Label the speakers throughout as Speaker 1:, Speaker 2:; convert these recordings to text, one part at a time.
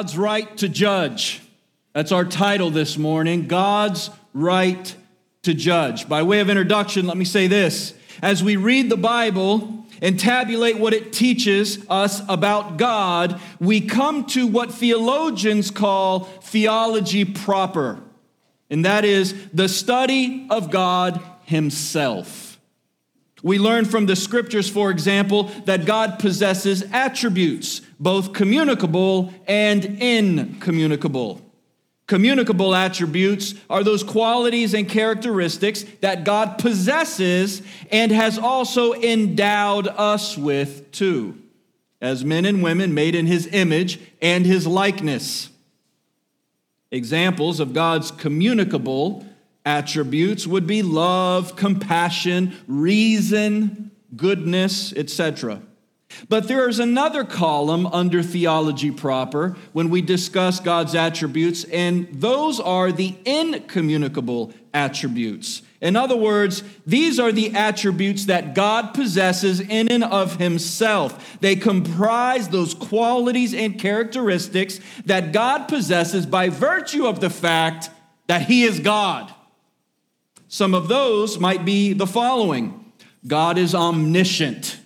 Speaker 1: God's right to judge. That's our title this morning God's right to judge. By way of introduction, let me say this. As we read the Bible and tabulate what it teaches us about God, we come to what theologians call theology proper, and that is the study of God Himself. We learn from the scriptures, for example, that God possesses attributes, both communicable and incommunicable. Communicable attributes are those qualities and characteristics that God possesses and has also endowed us with too, as men and women made in his image and his likeness. Examples of God's communicable attributes would be love, compassion, reason, goodness, etc. But there is another column under theology proper when we discuss God's attributes, and those are the incommunicable attributes. In other words, these are the attributes that God possesses in and of himself. They comprise those qualities and characteristics that God possesses by virtue of the fact that he is God. Some of those might be the following God is omniscient,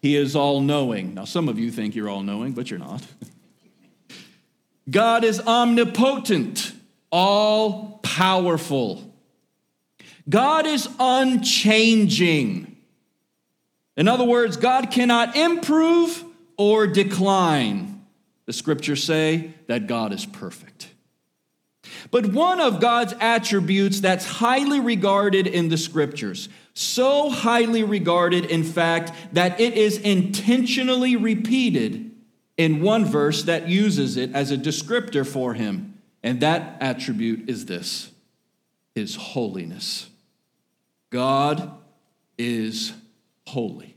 Speaker 1: He is all knowing. Now, some of you think you're all knowing, but you're not. God is omnipotent, all powerful. God is unchanging. In other words, God cannot improve or decline. The scriptures say that God is perfect. But one of God's attributes that's highly regarded in the scriptures, so highly regarded, in fact, that it is intentionally repeated in one verse that uses it as a descriptor for him. And that attribute is this His holiness. God is holy.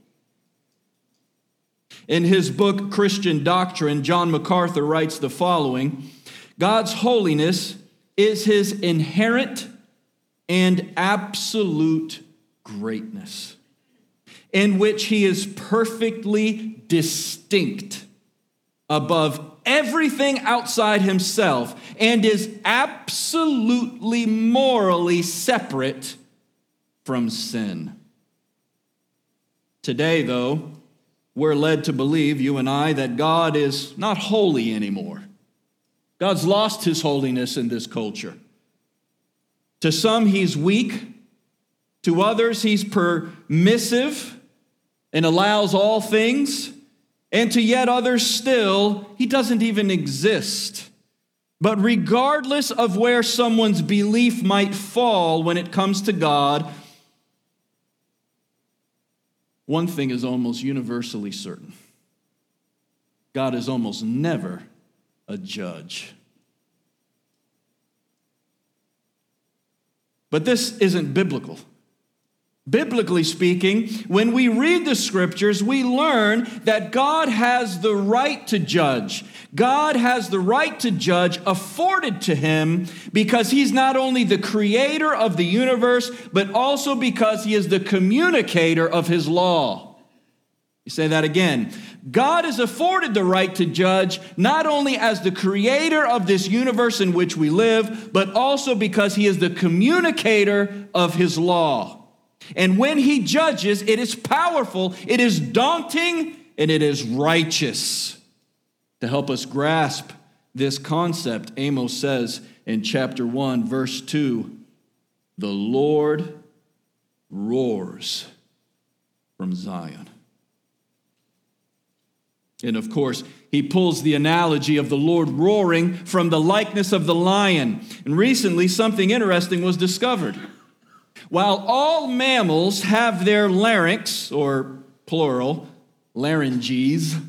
Speaker 1: In his book, Christian Doctrine, John MacArthur writes the following God's holiness is his inherent and absolute greatness, in which he is perfectly distinct above everything outside himself and is absolutely morally separate from sin. Today, though, we're led to believe, you and I, that God is not holy anymore. God's lost his holiness in this culture. To some, he's weak. To others, he's permissive and allows all things. And to yet others, still, he doesn't even exist. But regardless of where someone's belief might fall when it comes to God, one thing is almost universally certain God is almost never a judge. But this isn't biblical. Biblically speaking, when we read the scriptures, we learn that God has the right to judge. God has the right to judge afforded to him because he's not only the creator of the universe, but also because he is the communicator of his law. Say that again. God is afforded the right to judge not only as the creator of this universe in which we live, but also because he is the communicator of his law. And when he judges, it is powerful, it is daunting, and it is righteous. To help us grasp this concept, Amos says in chapter 1, verse 2 The Lord roars from Zion. And of course, he pulls the analogy of the Lord roaring from the likeness of the lion. And recently, something interesting was discovered. While all mammals have their larynx, or plural, larynges,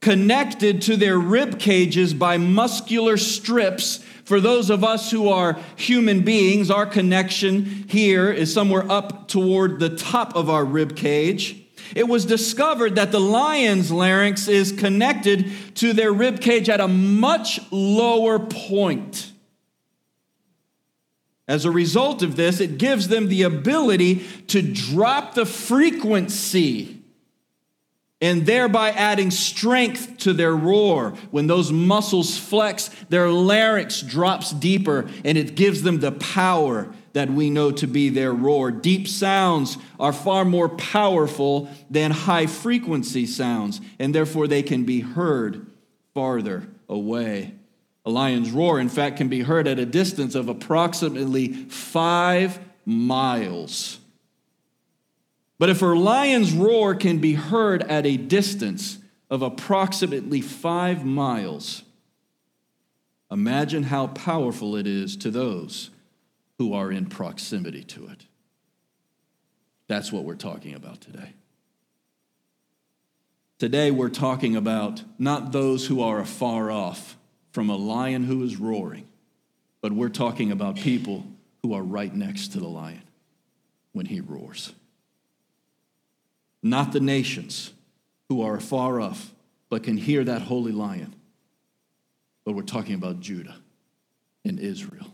Speaker 1: connected to their rib cages by muscular strips, for those of us who are human beings, our connection here is somewhere up toward the top of our rib cage. It was discovered that the lion's larynx is connected to their rib cage at a much lower point. As a result of this, it gives them the ability to drop the frequency and thereby adding strength to their roar. When those muscles flex, their larynx drops deeper and it gives them the power that we know to be their roar. Deep sounds are far more powerful than high frequency sounds, and therefore they can be heard farther away. A lion's roar, in fact, can be heard at a distance of approximately five miles. But if a lion's roar can be heard at a distance of approximately five miles, imagine how powerful it is to those who are in proximity to it. That's what we're talking about today. Today, we're talking about not those who are afar off from a lion who is roaring, but we're talking about people who are right next to the lion when he roars not the nations who are afar off but can hear that holy lion. But we're talking about Judah and Israel,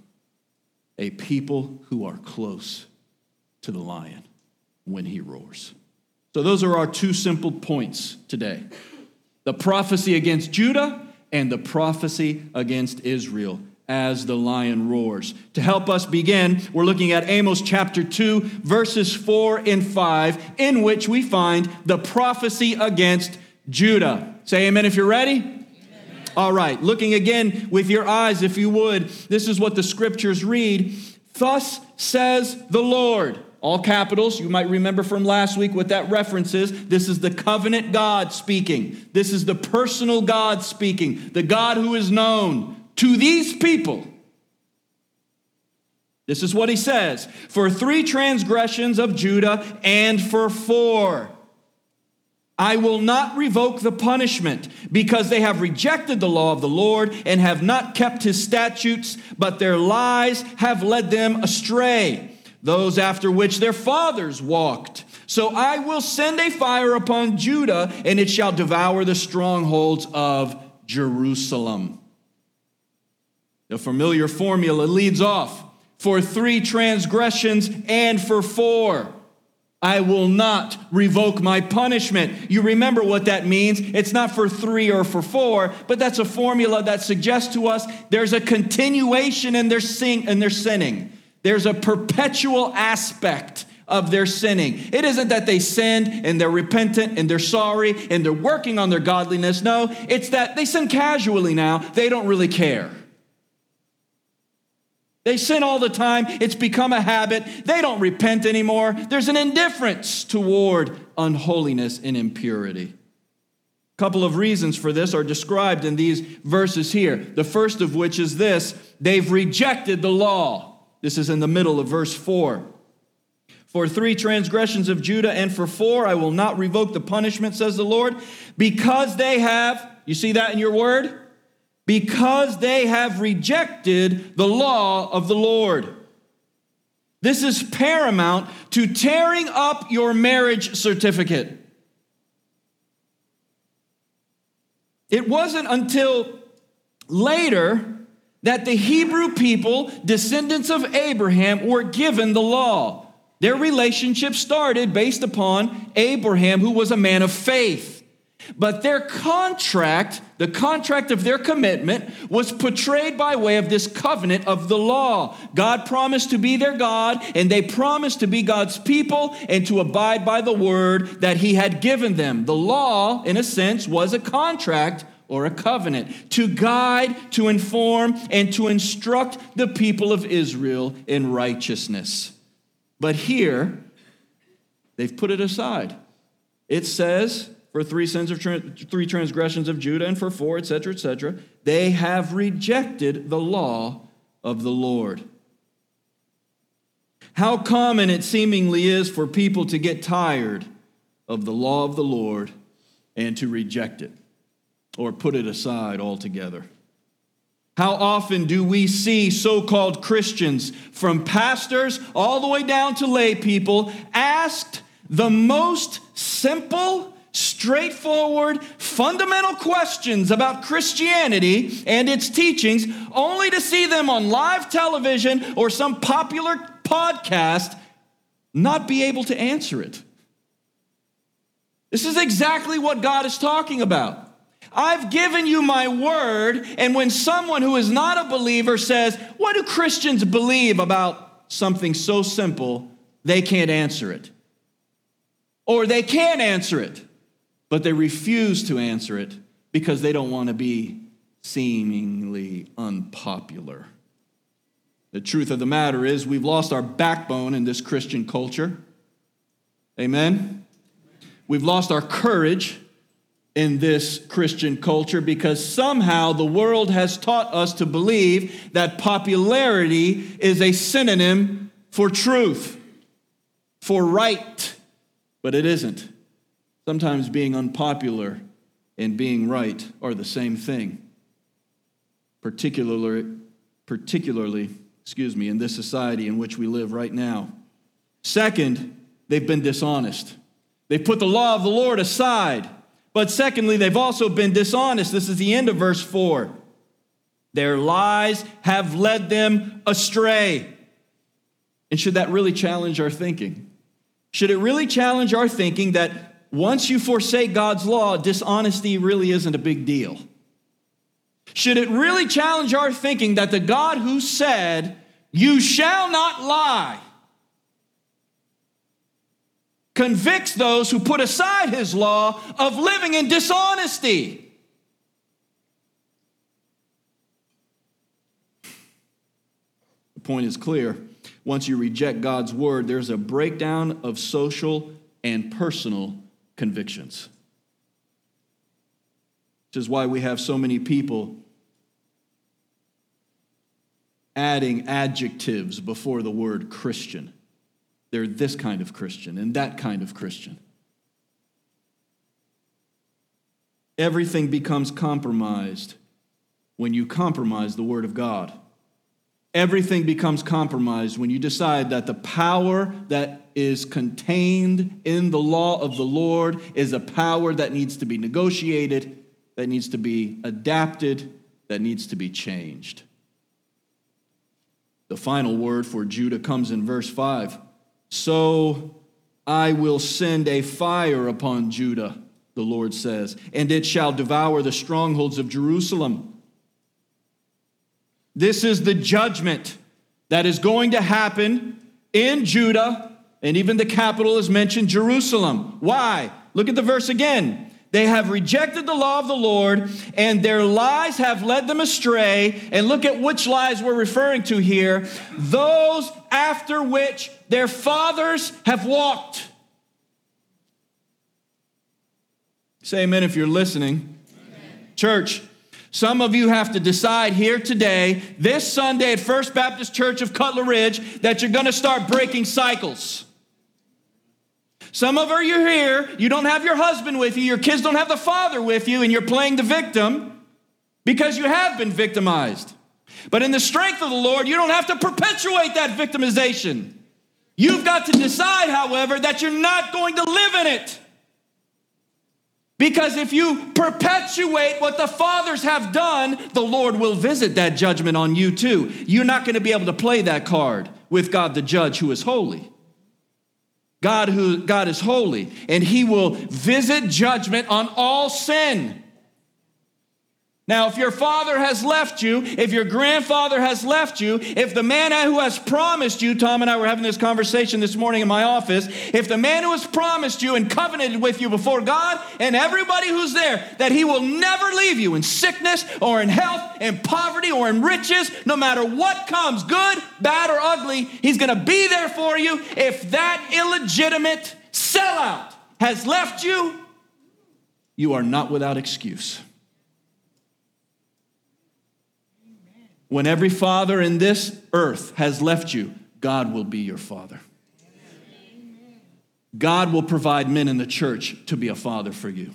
Speaker 1: a people who are close to the lion when he roars. So, those are our two simple points today the prophecy against Judah and the prophecy against Israel as the lion roars. To help us begin, we're looking at Amos chapter 2, verses 4 and 5, in which we find the prophecy against Judah. Say amen if you're ready. All right, looking again with your eyes, if you would, this is what the scriptures read. Thus says the Lord. All capitals, you might remember from last week what that reference is. This is the covenant God speaking. This is the personal God speaking, the God who is known, to these people. This is what he says for three transgressions of Judah and for four. I will not revoke the punishment because they have rejected the law of the Lord and have not kept his statutes, but their lies have led them astray, those after which their fathers walked. So I will send a fire upon Judah, and it shall devour the strongholds of Jerusalem. The familiar formula leads off for three transgressions and for four. I will not revoke my punishment. You remember what that means. It's not for three or for four, but that's a formula that suggests to us there's a continuation in their, sing, in their sinning. There's a perpetual aspect of their sinning. It isn't that they sinned and they're repentant and they're sorry and they're working on their godliness. No, it's that they sin casually now. They don't really care. They sin all the time. It's become a habit. They don't repent anymore. There's an indifference toward unholiness and impurity. A couple of reasons for this are described in these verses here. The first of which is this they've rejected the law. This is in the middle of verse 4. For three transgressions of Judah and for four, I will not revoke the punishment, says the Lord, because they have, you see that in your word? Because they have rejected the law of the Lord. This is paramount to tearing up your marriage certificate. It wasn't until later that the Hebrew people, descendants of Abraham, were given the law. Their relationship started based upon Abraham, who was a man of faith. But their contract, the contract of their commitment, was portrayed by way of this covenant of the law. God promised to be their God, and they promised to be God's people and to abide by the word that He had given them. The law, in a sense, was a contract or a covenant to guide, to inform, and to instruct the people of Israel in righteousness. But here, they've put it aside. It says, for three sins of three transgressions of Judah and for four, etc., etc. They have rejected the law of the Lord. How common it seemingly is for people to get tired of the law of the Lord and to reject it or put it aside altogether. How often do we see so called Christians, from pastors all the way down to lay people, asked the most simple straightforward, fundamental questions about Christianity and its teachings, only to see them on live television or some popular podcast not be able to answer it. This is exactly what God is talking about. I've given you my word, and when someone who is not a believer says, What do Christians believe about something so simple? They can't answer it. Or they can't answer it, but they refuse to answer it because they don't want to be seemingly unpopular. The truth of the matter is, we've lost our backbone in this Christian culture. Amen? We've lost our courage in this Christian culture because somehow the world has taught us to believe that popularity is a synonym for truth, for right, but it isn't. Sometimes being unpopular and being right are the same thing, particularly, particularly, excuse me, in this society in which we live right now. Second, they've been dishonest. They've put the law of the Lord aside. But secondly, they've also been dishonest. This is the end of verse 4. Their lies have led them astray. And should that really challenge our thinking? Should it really challenge our thinking that once you forsake God's law, dishonesty really isn't a big deal? Should it really challenge our thinking that the God who said, You shall not lie, convicts those who put aside his law of living in dishonesty. The point is clear. Once you reject God's word, there's a breakdown of social and personal convictions. Which is why we have so many people adding adjectives before the word Christian. They're this kind of Christian and that kind of Christian. Everything becomes compromised when you compromise the Word of God. Everything becomes compromised when you decide that the power that is contained in the law of the Lord is a power that needs to be negotiated, that needs to be adapted, that needs to be changed. The final word for Judah comes in verse 5. So I will send a fire upon Judah, the Lord says, and it shall devour the strongholds of Jerusalem. This is the judgment that is going to happen in Judah, and even the capital is mentioned, Jerusalem. Why? Look at the verse again. They have rejected the law of the Lord, and their lies have led them astray. And look at which lies we're referring to here those after which their fathers have walked. Say amen if you're listening. Amen. Church, some of you have to decide here today, this Sunday at First Baptist Church of Cutler Ridge, that you're going to start breaking cycles. Some of her you here, you don't have your husband with you, your kids don't have the father with you, and you're playing the victim because you have been victimized. But in the strength of the Lord, you don't have to perpetuate that victimization. You've got to decide, however, that you're not going to live in it. Because if you perpetuate what the fathers have done, the Lord will visit that judgment on you too. You're not going to be able to play that card with God the judge who is holy. God who God is holy and he will visit judgment on all sin. Now, if your father has left you, if your grandfather has left you, if the man who has promised you, Tom and I were having this conversation this morning in my office, if the man who has promised you and covenanted with you before God and everybody who's there that he will never leave you in sickness or in health, in poverty or in riches, no matter what comes, good, bad, or ugly, he's going to be there for you. If that illegitimate sellout has left you, you are not without excuse. When every father in this earth has left you, God will be your father. God will provide men in the church to be a father for you.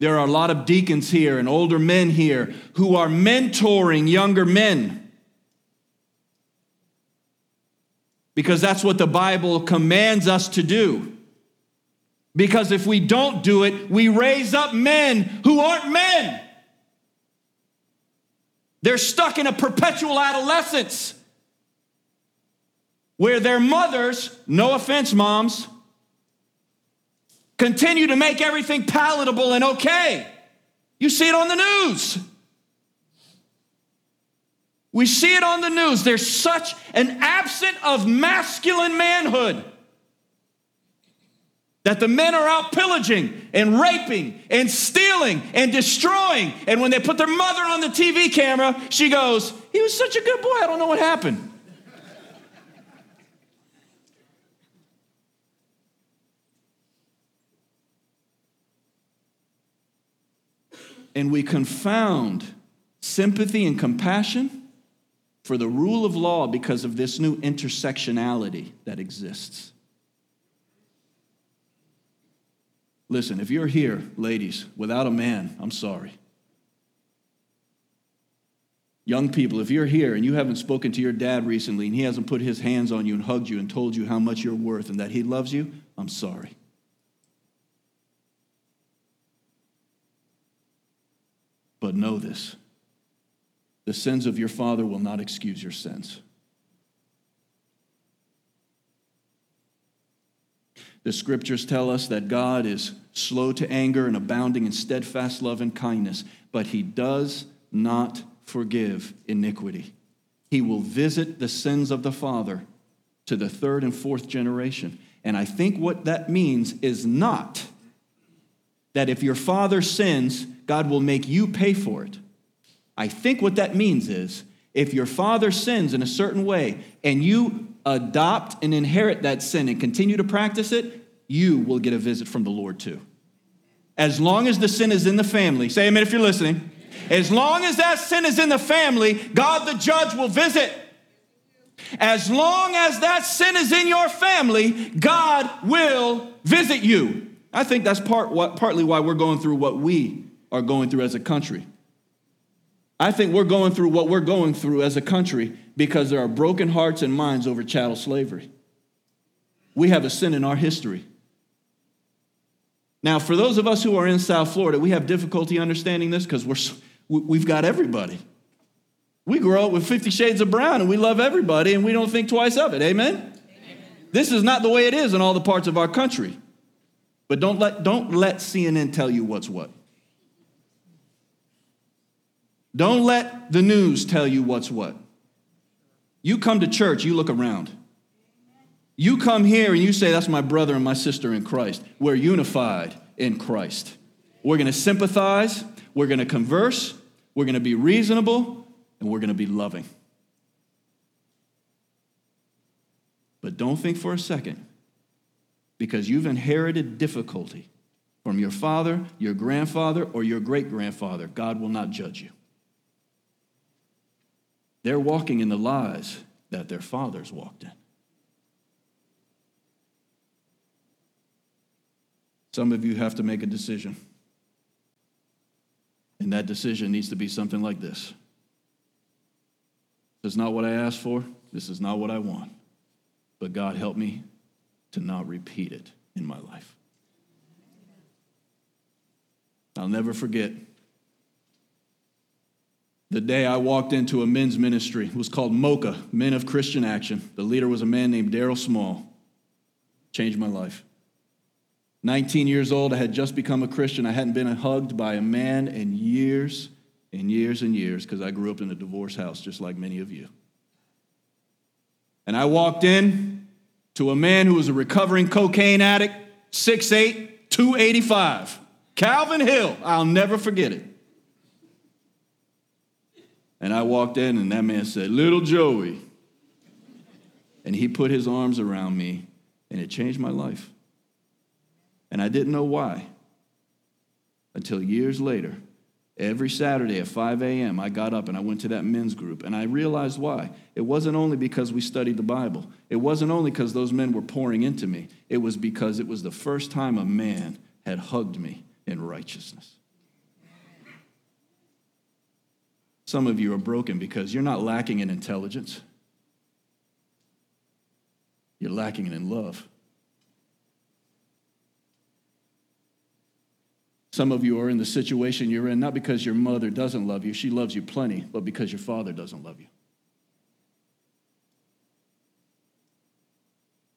Speaker 1: There are a lot of deacons here and older men here who are mentoring younger men. Because that's what the Bible commands us to do. Because if we don't do it, we raise up men who aren't men. They're stuck in a perpetual adolescence where their mothers, no offense, moms, continue to make everything palatable and okay. You see it on the news. We see it on the news. There's such an absence of masculine manhood that the men are out pillaging and raping and stealing and destroying. And when they put their mother on the TV camera, she goes, He was such a good boy, I don't know what happened. and we confound sympathy and compassion for the rule of law because of this new intersectionality that exists. Listen, if you're here, ladies, without a man, I'm sorry. Young people, if you're here and you haven't spoken to your dad recently and he hasn't put his hands on you and hugged you and told you how much you're worth and that he loves you, I'm sorry. But know this the sins of your father will not excuse your sins. The scriptures tell us that God is slow to anger and abounding in steadfast love and kindness, but he does not forgive iniquity. He will visit the sins of the father to the third and fourth generation. And I think what that means is not that if your father sins, God will make you pay for it. I think what that means is if your father sins in a certain way and you adopt and inherit that sin and continue to practice it, you will get a visit from the Lord too. As long as the sin is in the family, say amen if you're listening. As long as that sin is in the family, God the judge will visit. As long as that sin is in your family, God will visit you. I think that's part, what, partly why we're going through what we are going through as a country. I think we're going through what we're going through as a country because there are broken hearts and minds over chattel slavery. We have a sin in our history. Now, for those of us who are in South Florida, we have difficulty understanding this because we're, we've got everybody. We grow up with 50 shades of brown and we love everybody and we don't think twice of it. Amen? Amen? This is not the way it is in all the parts of our country. But don't let, don't let CNN tell you what's what. Don't let the news tell you what's what. You come to church, you look around. You come here and you say, That's my brother and my sister in Christ. We're unified in Christ. We're going to sympathize, we're going to converse, we're going to be reasonable, and we're going to be loving. But don't think for a second because you've inherited difficulty from your father, your grandfather, or your great grandfather. God will not judge you. They're walking in the lies that their fathers walked in. Some of you have to make a decision. And that decision needs to be something like this This is not what I asked for. This is not what I want. But God, help me to not repeat it in my life. I'll never forget the day I walked into a men's ministry. It was called MOCA, Men of Christian Action. The leader was a man named Daryl Small. Changed my life. 19 years old, I had just become a Christian. I hadn't been hugged by a man in years and years and years because I grew up in a divorce house just like many of you. And I walked in, to a man who was a recovering cocaine addict, 6'8, 285. Calvin Hill, I'll never forget it. And I walked in, and that man said, Little Joey. And he put his arms around me, and it changed my life. And I didn't know why until years later Every Saturday at 5 a.m., I got up and I went to that men's group, and I realized why. It wasn't only because we studied the Bible, it wasn't only because those men were pouring into me, it was because it was the first time a man had hugged me in righteousness. Some of you are broken because you're not lacking in intelligence, you're lacking in love. Some of you are in the situation you're in not because your mother doesn't love you, she loves you plenty, but because your father doesn't love you.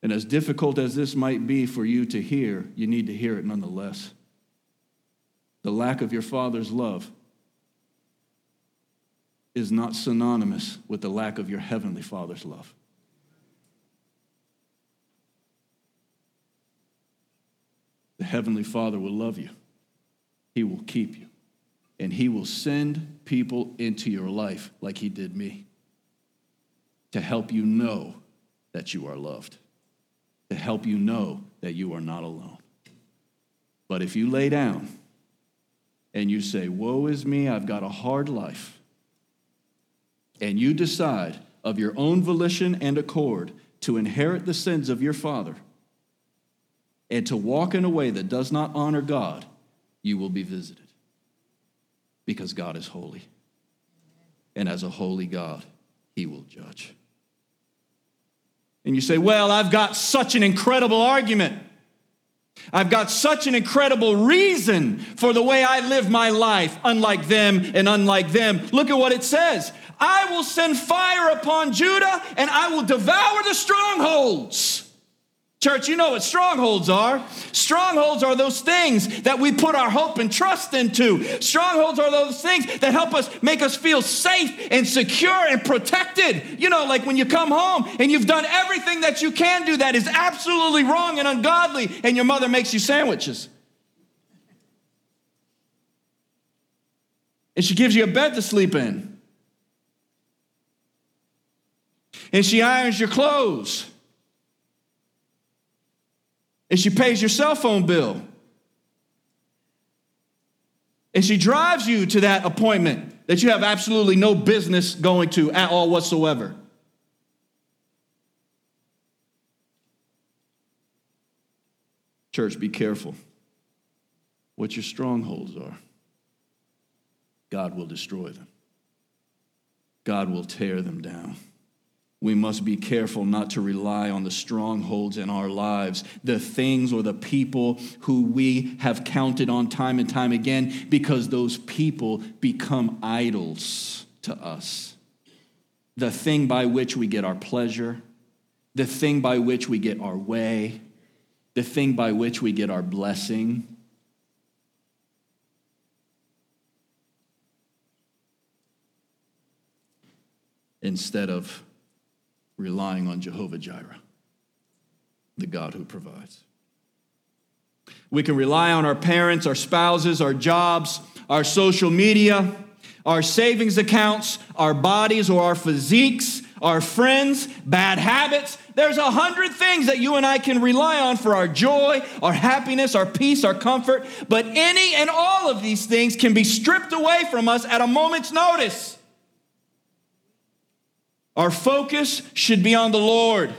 Speaker 1: And as difficult as this might be for you to hear, you need to hear it nonetheless. The lack of your father's love is not synonymous with the lack of your heavenly father's love. The heavenly father will love you, he will keep you, and he will send people into your life like he did me to help you know that you are loved, to help you know that you are not alone. But if you lay down and you say, Woe is me, I've got a hard life, and you decide of your own volition and accord to inherit the sins of your father and to walk in a way that does not honor God, you will be visited because God is holy. And as a holy God, he will judge. And you say, Well, I've got such an incredible argument. I've got such an incredible reason for the way I live my life, unlike them and unlike them. Look at what it says I will send fire upon Judah and I will devour the strongholds. Church, you know what strongholds are. Strongholds are those things that we put our hope and trust into. Strongholds are those things that help us make us feel safe and secure and protected. You know, like when you come home and you've done everything that you can do that is absolutely wrong and ungodly, and your mother makes you sandwiches. And she gives you a bed to sleep in. And she irons your clothes and she pays your cell phone bill. And she drives you to that appointment that you have absolutely no business going to at all whatsoever. Church, be careful what your strongholds are. God will destroy them, God will tear them down we must be careful not to rely on the strongholds in our lives, the things or the people who we have counted on time and time again, because those people become idols to us. The thing by which we get our pleasure, the thing by which we get our way, the thing by which we get our blessing. Instead of relying on Jehovah Jireh, the God who provides. We can rely on our parents, our spouses, our jobs, our social media, our savings accounts, our bodies or our physiques, our friends, bad habits. There's a hundred things that you and I can rely on for our joy, our happiness, our peace, our comfort. But any and all of these things can be stripped away from us at a moment's notice. Our focus should be on the Lord.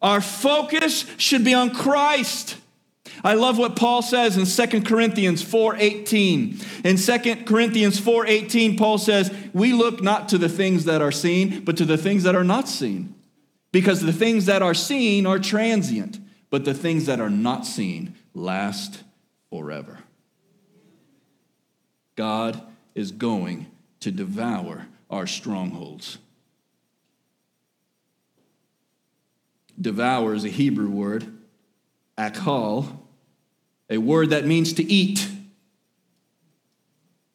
Speaker 1: Our focus should be on Christ. I love what Paul says in 2 Corinthians 4:18. In 2 Corinthians 4:18 Paul says, "We look not to the things that are seen, but to the things that are not seen. Because the things that are seen are transient, but the things that are not seen last forever." God is going to devour our strongholds. Devour is a Hebrew word, akal, a word that means to eat.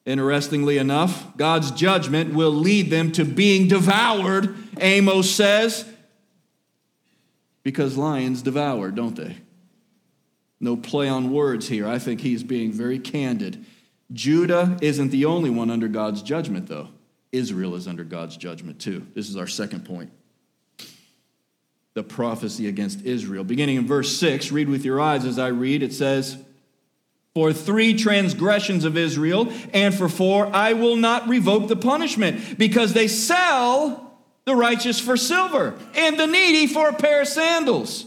Speaker 1: Interestingly enough, God's judgment will lead them to being devoured, Amos says, because lions devour, don't they? No play on words here. I think he's being very candid. Judah isn't the only one under God's judgment, though. Israel is under God's judgment, too. This is our second point the prophecy against Israel. Beginning in verse 6, read with your eyes as I read. It says, For three transgressions of Israel, and for four, I will not revoke the punishment, because they sell the righteous for silver, and the needy for a pair of sandals.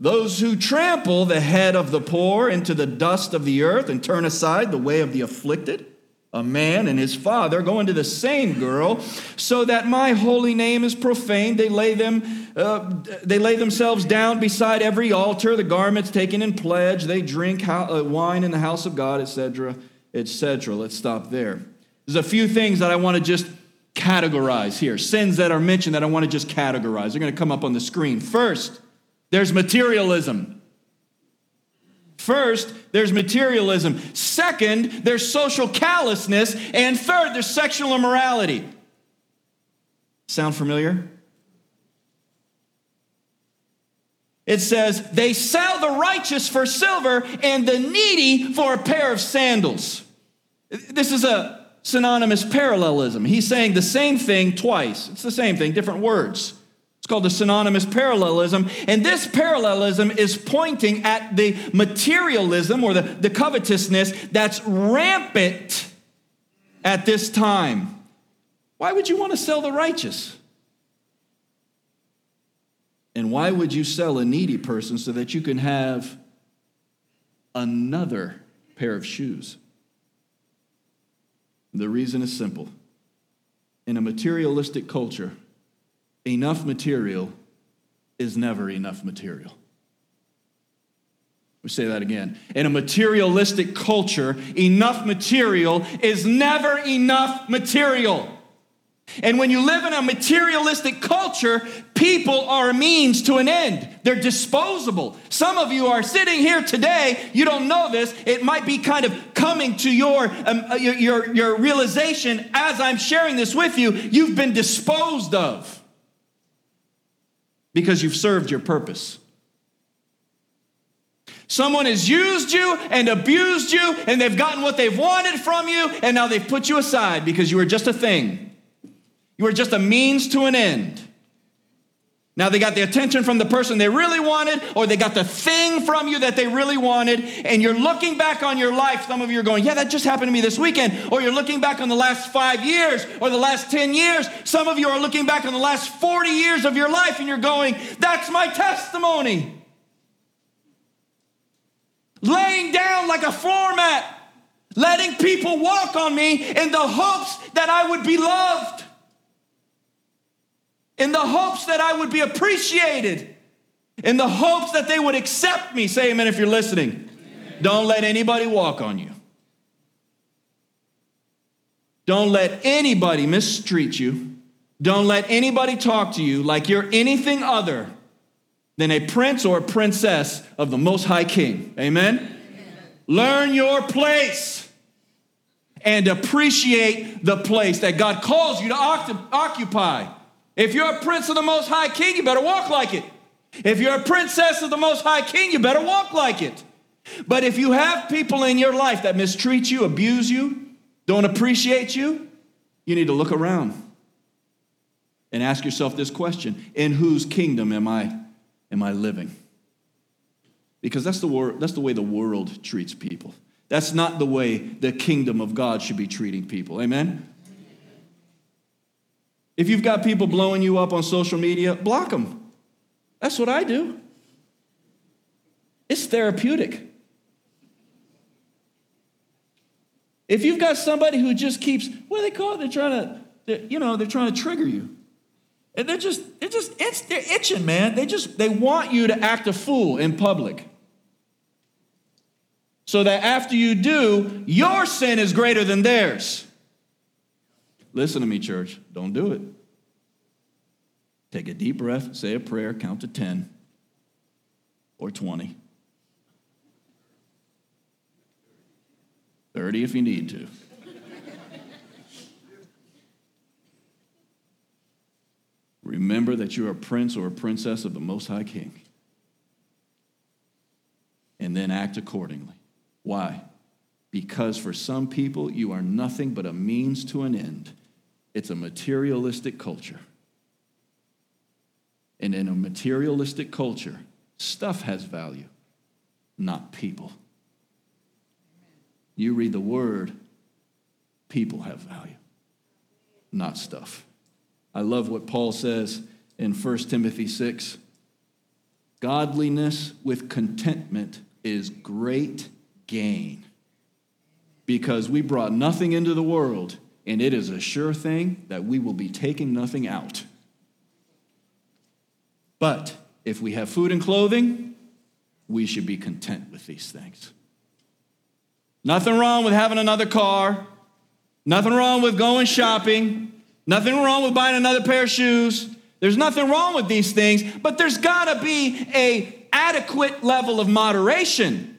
Speaker 1: Those who trample the head of the poor into the dust of the earth and turn aside the way of the afflicted a man and his father go into the same girl so that my holy name is profaned. They lay them uh, they lay themselves down beside every altar the garments taken in pledge. They drink ho- uh, wine in the house of god etc etc let's stop there. There's a few things that i want to just categorize here sins that are mentioned that i want to just categorize. They're going to come up on the screen. First there's materialism. First, there's materialism. Second, there's social callousness. And third, there's sexual immorality. Sound familiar? It says, they sell the righteous for silver and the needy for a pair of sandals. This is a synonymous parallelism. He's saying the same thing twice. It's the same thing, different words. Called the synonymous parallelism. And this parallelism is pointing at the materialism or the, the covetousness that's rampant at this time. Why would you want to sell the righteous? And why would you sell a needy person so that you can have another pair of shoes? The reason is simple. In a materialistic culture, enough material is never enough material. We say that again. In a materialistic culture, enough material is never enough material. And when you live in a materialistic culture, people are a means to an end. They're disposable. Some of you are sitting here today, you don't know this. It might be kind of coming to your, um, uh, your, your, your realization as I'm sharing this with you. You've been disposed of because you've served your purpose. Someone has used you and abused you, and they've gotten what they've wanted from you, and now they've put you aside because you were just a thing. You are just a means to an end. Now they got the attention from the person they really wanted, or they got the thing from you that they really wanted, and you're looking back on your life. Some of you are going, Yeah, that just happened to me this weekend. Or you're looking back on the last five years or the last 10 years. Some of you are looking back on the last 40 years of your life, and you're going, That's my testimony. Laying down like a floor mat, letting people walk on me in the hopes that I would be loved in the hopes that I would be appreciated, in the hopes that they would accept me. Say amen if you're listening. Amen. Don't let anybody walk on you. Don't let anybody mistreat you. Don't let anybody talk to you like you're anything other than a prince or a princess of the Most High King. Amen? Amen. Learn your place and appreciate the place that God calls you to occupy. If you're a prince of the Most High King, you better walk like it. If you're a princess of the Most High King, you better walk like it. But if you have people in your life that mistreat you, abuse you, don't appreciate you, you need to look around and ask yourself this question In whose kingdom am I, am I living? Because that's the, wor- that's the way the world treats people. That's not the way the kingdom of God should be treating people. Amen? If you've got people blowing you up on social media, block them. That's what I do. It's therapeutic. If you've got somebody who just keeps, what do they call it? They're trying to, you know, they're trying to trigger you. And they're just, they're just, it's, they're itching, man. They just, they want you to act a fool in public. So that after you do, your sin is greater than theirs. Listen to me, church. Don't do it. Take a deep breath, say a prayer, count to 10 or 20. 30 if you need to. Remember that you're a prince or a princess of the Most High King. And then act accordingly. Why? Because for some people, you are nothing but a means to an end it's a materialistic culture. And in a materialistic culture, stuff has value, not people. You read the word, people have value, not stuff. I love what Paul says in 1 Timothy 6 Godliness with contentment is great gain because we brought nothing into the world and it is a sure thing that we will be taking nothing out. But if we have food and clothing, we should be content with these things. Nothing wrong with having another car, nothing wrong with going shopping, nothing wrong with buying another pair of shoes, There's nothing wrong with these things, but there's got to be a adequate level of moderation.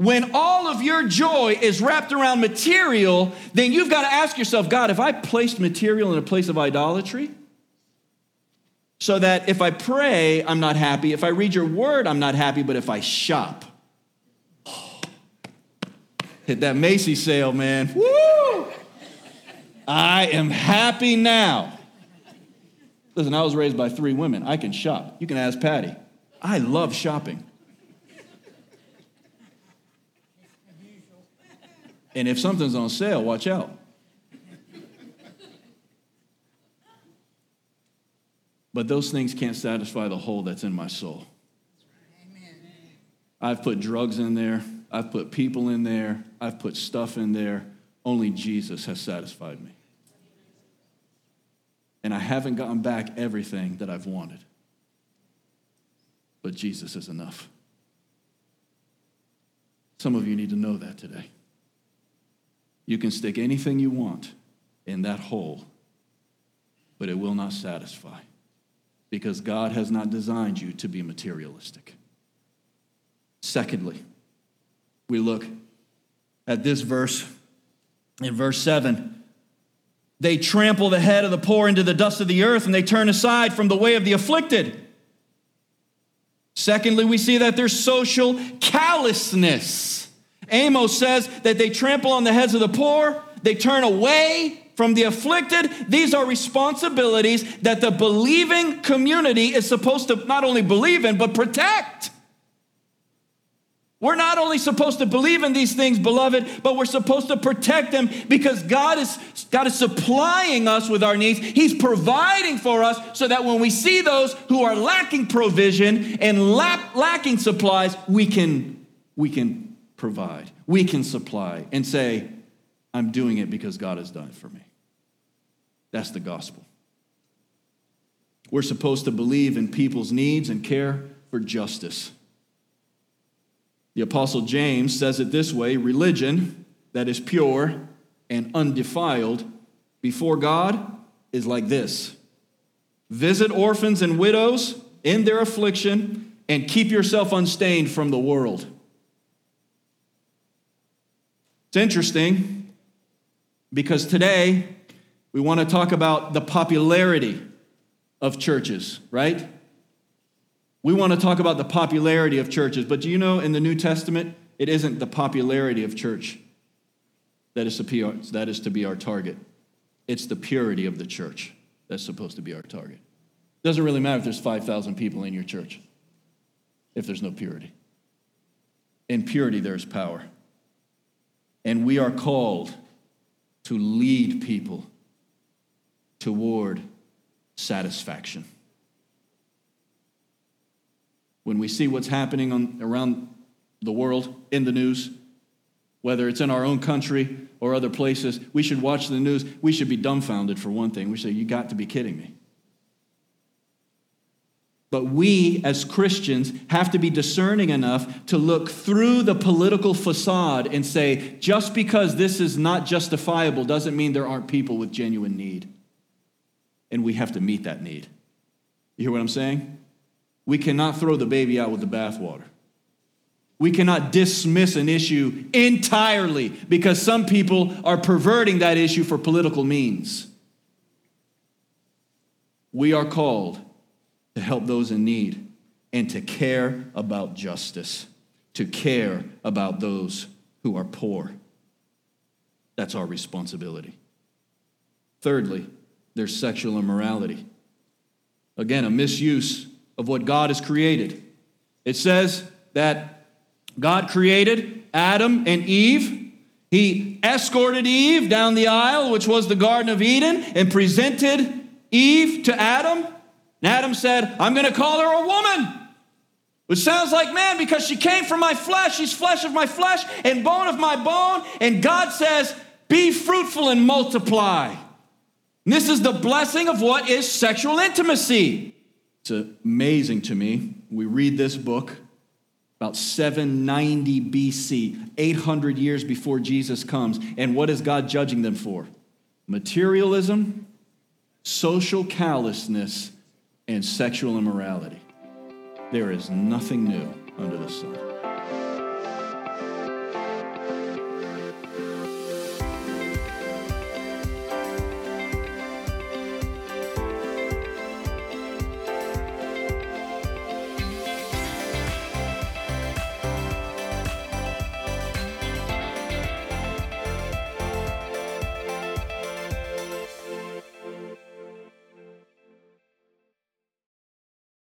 Speaker 1: When all of your joy is wrapped around material, then you've got to ask yourself, God, if I placed material in a place of idolatry, so that if I pray, I'm not happy. If I read your word, I'm not happy. But if I shop, hit that Macy sale, man. Woo! I am happy now. Listen, I was raised by three women. I can shop. You can ask Patty. I love shopping. And if something's on sale, watch out. But those things can't satisfy the hole that's in my soul. I've put drugs in there, I've put people in there, I've put stuff in there. Only Jesus has satisfied me. And I haven't gotten back everything that I've wanted. But Jesus is enough. Some of you need to know that today. You can stick anything you want in that hole, but it will not satisfy because God has not designed you to be materialistic. Secondly, we look at this verse in verse 7. They trample the head of the poor into the dust of the earth and they turn aside from the way of the afflicted. Secondly, we see that there's social callousness. Amos says that they trample on the heads of the poor, they turn away from the afflicted. These are responsibilities that the believing community is supposed to not only believe in, but protect. We're not only supposed to believe in these things, beloved, but we're supposed to protect them because God is, God is supplying us with our needs. He's providing for us so that when we see those who are lacking provision and lack, lacking supplies, we can, we can provide, we can supply and say, I'm doing it because God has done it for me. That's the gospel. We're supposed to believe in people's needs and care for justice. The Apostle James says it this way religion that is pure and undefiled before God is like this visit orphans and widows in their affliction and keep yourself unstained from the world. It's interesting because today we want to talk about the popularity of churches, right? We want to talk about the popularity of churches, but do you know in the New Testament, it isn't the popularity of church that is to be our, target. It's the purity of the church that's supposed to be our target. It doesn't really matter if there's 5,000 people in your church if there's no purity. In purity, there's power. And we are called to lead people toward satisfaction when we see what's happening on, around the world in the news, whether it's in our own country or other places, we should watch the news. We should be dumbfounded for one thing. We say, You got to be kidding me. But we, as Christians, have to be discerning enough to look through the political facade and say, just because this is not justifiable doesn't mean there aren't people with genuine need. And we have to meet that need. You hear what I'm saying? We cannot throw the baby out with the bathwater. We cannot dismiss an issue entirely because some people are perverting that issue for political means. We are called to help those in need and to care about justice, to care about those who are poor. That's our responsibility. Thirdly, there's sexual immorality. Again, a misuse of what God has created. It says that God created Adam and Eve. He escorted Eve down the aisle, which was the Garden of Eden, and presented Eve to Adam. And Adam said, I'm going to call her a woman. Which sounds like man because she came from my flesh. She's flesh of my flesh and bone of my bone. And God says, Be fruitful and multiply. And this is the blessing of what is sexual intimacy. It's amazing to me. We read this book about 790 BC, 800 years before Jesus comes. And what is God judging them for? Materialism social callousness, and sexual immorality. There is nothing new under the sun.